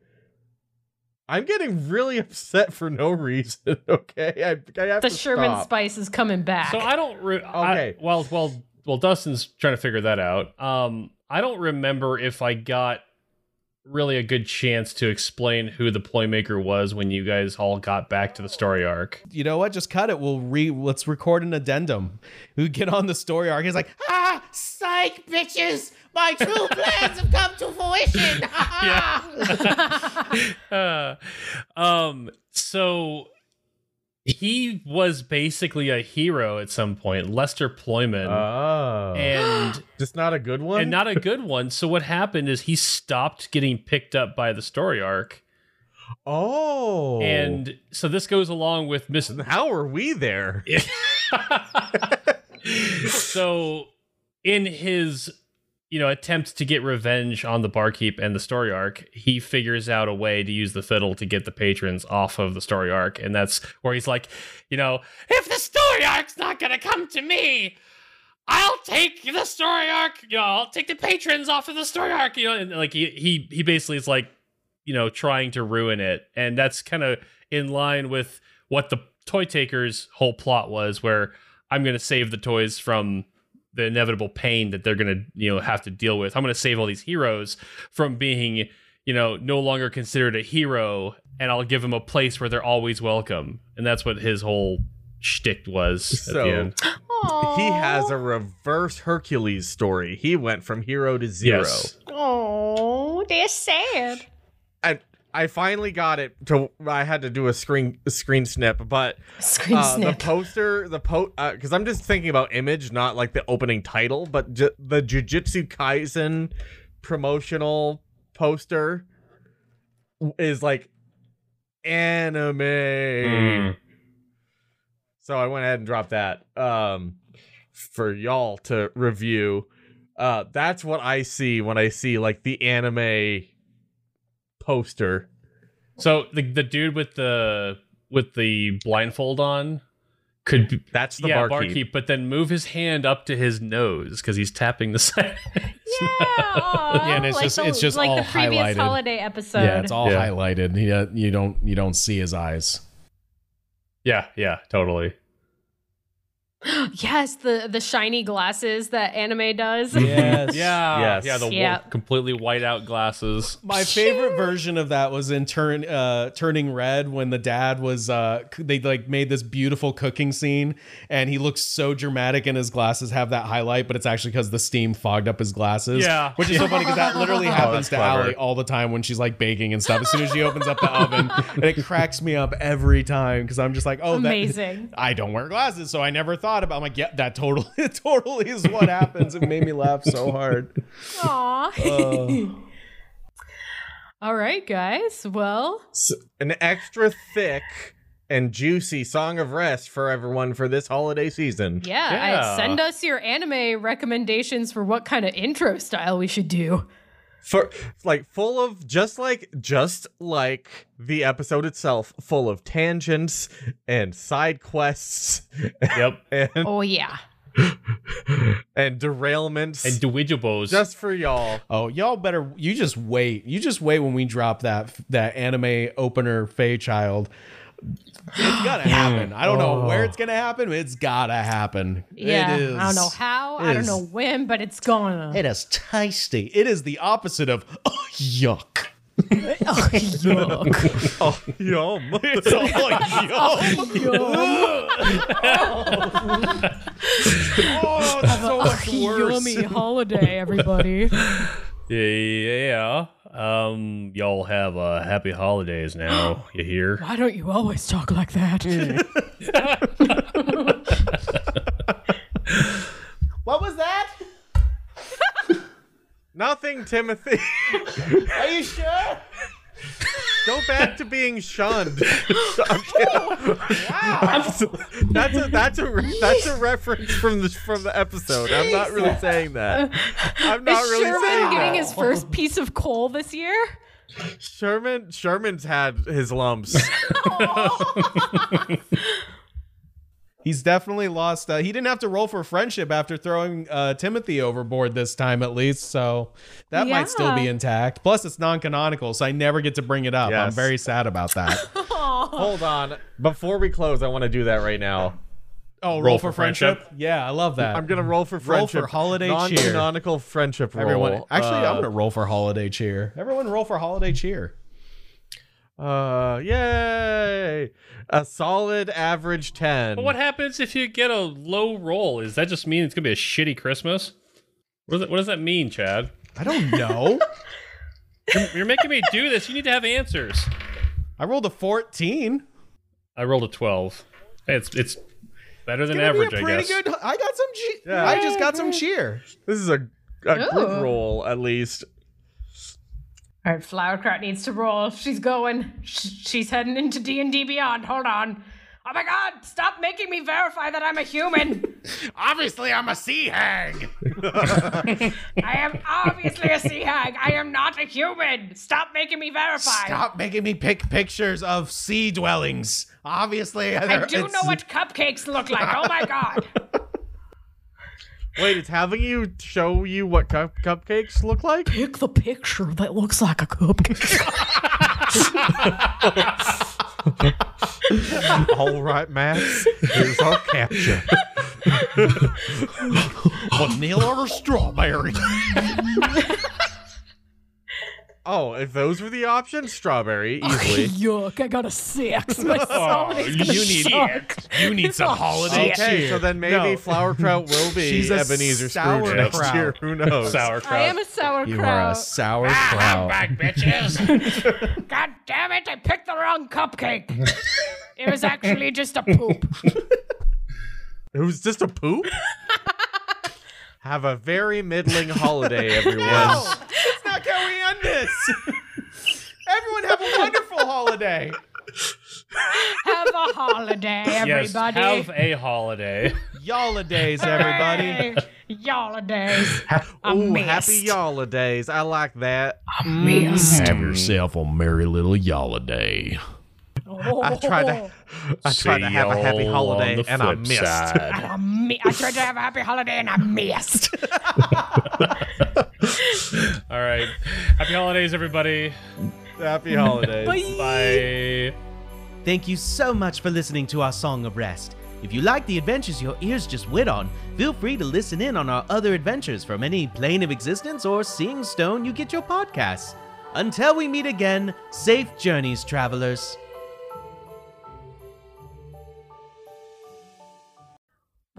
I'm getting really upset for no reason, okay? I, I have The to Sherman stop. spice is coming back. So I don't. Re- I- Okay. well, well, well. Dustin's trying to figure that out. Um, I don't remember if I got really a good chance to explain who the playmaker was when you guys all got back to the Story Ark. You know what? Just cut it. We'll re. Let's record an addendum. We get on the Story Ark. He's like, Ah, psych, bitches! My true plans have come to fruition! Uh, um. So he was basically a hero at some point, Lester Ployman, Oh. and just not a good one? and not a good one. So what happened is he stopped getting picked up by the Story Ark. oh. And so this goes along with Miss. how are we there? so, in his you know attempt to get revenge on the barkeep and the Story Ark, he figures out a way to use the fiddle to get the patrons off of the Story Ark, and that's where he's like, you know, if the Story Ark's not gonna come to me. I'll take the Story Ark, you know, I'll take the patrons off of the Story Ark, you know, and like he he he basically is like, you know, trying to ruin it. And that's kind of in line with what the toy takers whole plot was where I'm going to save the toys from the inevitable pain that they're going to, you know, have to deal with. I'm going to save all these heroes from being, you know, no longer considered a hero and I'll give them a place where they're always welcome. And that's what his whole shtick was at So- the end. He has a reverse Hercules story. He went from hero to zero. Yes. Oh, they're sad. And I finally got it to I had to do a screen a screen snip, but Screen uh, the poster, the po because I'm just thinking about image, not like the opening title, but ju- the Jujutsu Kaisen promotional poster is like anime. Mm. So I went ahead and dropped that um for y'all to review. Uh that's what I see when I see like the anime poster. So the the dude with the with the blindfold on could be, That's the yeah, barkeep. but then move his hand up to his nose because he's tapping the side. Yeah, aw, Yeah, and it's like just- the, it's just like all the previous highlighted. holiday episode. yeah, it's all Yeah. highlighted. You, you you don't you don't see his eyes. yeah, yeah, totally. yes, the the shiny glasses that anime does. Yes. Yeah, Yes. yeah, the wa- Yeah. completely white out glasses. My favorite version of that was in turn uh turning red when the dad was uh they like made this beautiful cooking scene and he looks so dramatic and his glasses have that highlight but it's actually because the steam fogged up his glasses. Yeah. Which is so funny because that literally happens to that's clever. Allie all the time when she's like baking and stuff. As soon as she opens up the oven and it cracks me up every time because I'm just like, oh that Amazing. I don't wear glasses, so I never thought about. I'm like, yeah, that totally, it totally is what happens. It made me laugh so hard. Aw. Uh, All right, guys. Well, S- an extra thick and juicy song of rest for everyone for this holiday season. yeah, Yeah. I, send us your anime recommendations for what kind of intro style we should do. For like full of just like just like the episode itself, full of tangents and side quests Yep, and Oh yeah. and derailments. and Dwijibos. just for y'all. oh, y'all better. You just wait. You just wait when we drop that that anime opener, Fey Child. It's gotta happen. I don't know where it's oh. gonna happen. But it's gotta happen. Yeah. It is. I don't know how. it I don't know when, but it's gonna. It is tasty. It is the opposite of oh, yuck. oh, yuck. Oh, yum. It's oh, all like yum. Oh, oh, it's so much worse. Yummy holiday, everybody. yeah. Um, y'all have uh, happy holidays now. you hear? Why don't you always talk like that? What was that? Nothing, Timothy. Are you sure? Go back to being shunned. wow, that's a that's a that's a reference from the from the episode. I'm not really saying that. I'm not Is really Sherman saying getting that. his first piece of coal this year? Sherman Sherman's had his lumps. He's definitely lost. Uh, he didn't have to roll for friendship after throwing uh, Timothy overboard this time, at least. So that might still be intact. Plus, it's non-canonical, so I never get to bring it up. I'm very sad about that. Hold on. Before we close, I want to do that right now. Oh, roll, Roll for, for friendship? friendship? Yeah, I love that. I'm gonna roll for friendship. Roll friendship. for holiday cheer. Non-canonical friendship roll. Everyone, actually, I'm Uh, gonna roll for holiday cheer. Everyone, roll for holiday cheer. Uh, yay! A solid average ten. But what happens if you get a low roll? Is that just mean it's gonna be a shitty Christmas? What does that, what does that mean, Chad? I don't know. You're, you're making me do this. You need to have answers. I rolled a 14. I rolled a twelve. It's it's better than Gonna be average, I pretty guess. good. I got some. Che- Yeah. I just got some cheer. This is a a good roll at least. All right, Flowerkraut needs to roll. She's going. She's heading into D and D Beyond. Hold on. Oh my God! Stop making me verify that I'm a human. Obviously, I'm a sea hag. I am obviously a sea hag. I am not a human. Stop making me verify. Stop making me pick pictures of sea dwellings. Obviously, I do know what cupcakes look like. Oh my God. Wait, it's having you show you what cup- cupcakes look like? Pick the picture that looks like a cupcake. All right, Max. Here's our captcha. vanilla or strawberry. Oh, if those were the options, strawberry easily. Oh, Yuck! I got a six. My holidays gonna you need- suck. You need some holiday Okay, cheer. so then maybe No. Flowerkraut will be She's a Ebenezer Scrooge next sauerkraut. year. Who knows? Sauerkraut. I am a sauerkraut. You are a sauerkraut. Ah, Back, bitches. God damn it! I picked the wrong cupcake. it was actually just a poop. It was just a poop? Have a very middling holiday, everyone. That's not how we end this. Everyone have a wonderful holiday. Have a holiday, Yes, everybody. have a holiday. Yolidays, everybody. Holidays. Ooh, missed. happy holidays. I like that. Missed. Have yourself a merry little holiday. I tried to I tried to have a happy holiday and I missed. I, mi- I tried to have a happy holiday and I missed. All right. Happy holidays, everybody. Happy holidays. Bye. Thank you so much for listening to our Song of Rest. If you like the adventures your ears just went on, feel free to listen in on our other adventures from any plane of existence or seeing stone you get your podcasts. Until we meet again, safe journeys, travelers.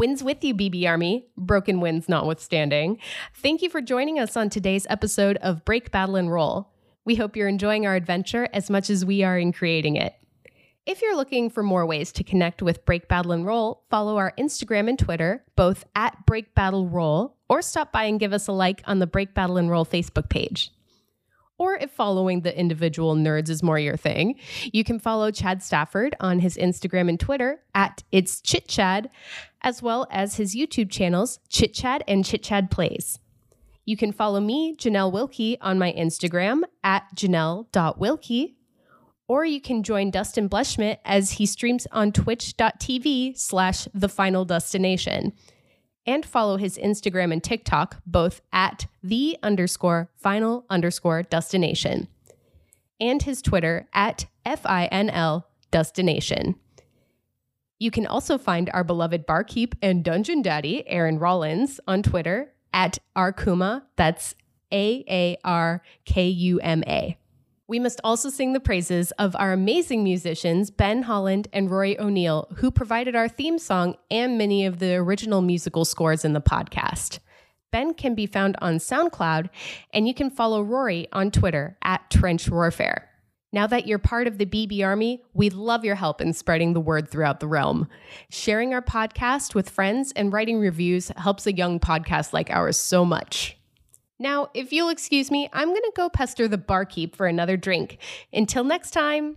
Wins with you, BB Army, broken winds notwithstanding. Thank you for joining us on today's episode of Break Battle and Roll. We hope you're enjoying our adventure as much as we are in creating it. If you're looking for more ways to connect with Break Battle and Roll, follow our Instagram and Twitter, both at Break Battle Roll, or stop by and give us a like on the Break Battle and Roll Facebook page. Or if following the individual nerds is more your thing, you can follow Chad Stafford on his Instagram and Twitter at It's Chit Chad, as well as his YouTube channels, Chit Chad and Chit Chad Plays. You can follow me, Janelle Wilkie, on my Instagram at janelle.wilkie, or you can join Dustin Bleschmidt as he streams on twitch.tv slash the final destination and follow his Instagram and TikTok, both at the underscore final underscore destination, and his Twitter at FINL destination. You can also find our beloved barkeep and dungeon daddy, Aaron Rollins, on Twitter at Aarkuma. That's A A R K U M A. We must also sing the praises of our amazing musicians, Ben Holland and Rory O'Neill, who provided our theme song and many of the original musical scores in the podcast. Ben can be found on SoundCloud, and you can follow Rory on Twitter at Trench Warfare. Now that you're part of the BB Army, we'd love your help in spreading the word throughout the realm. Sharing our podcast with friends and writing reviews helps a young podcast like ours so much. Now, if you'll excuse me, I'm going to go pester the barkeep for another drink. Until next time.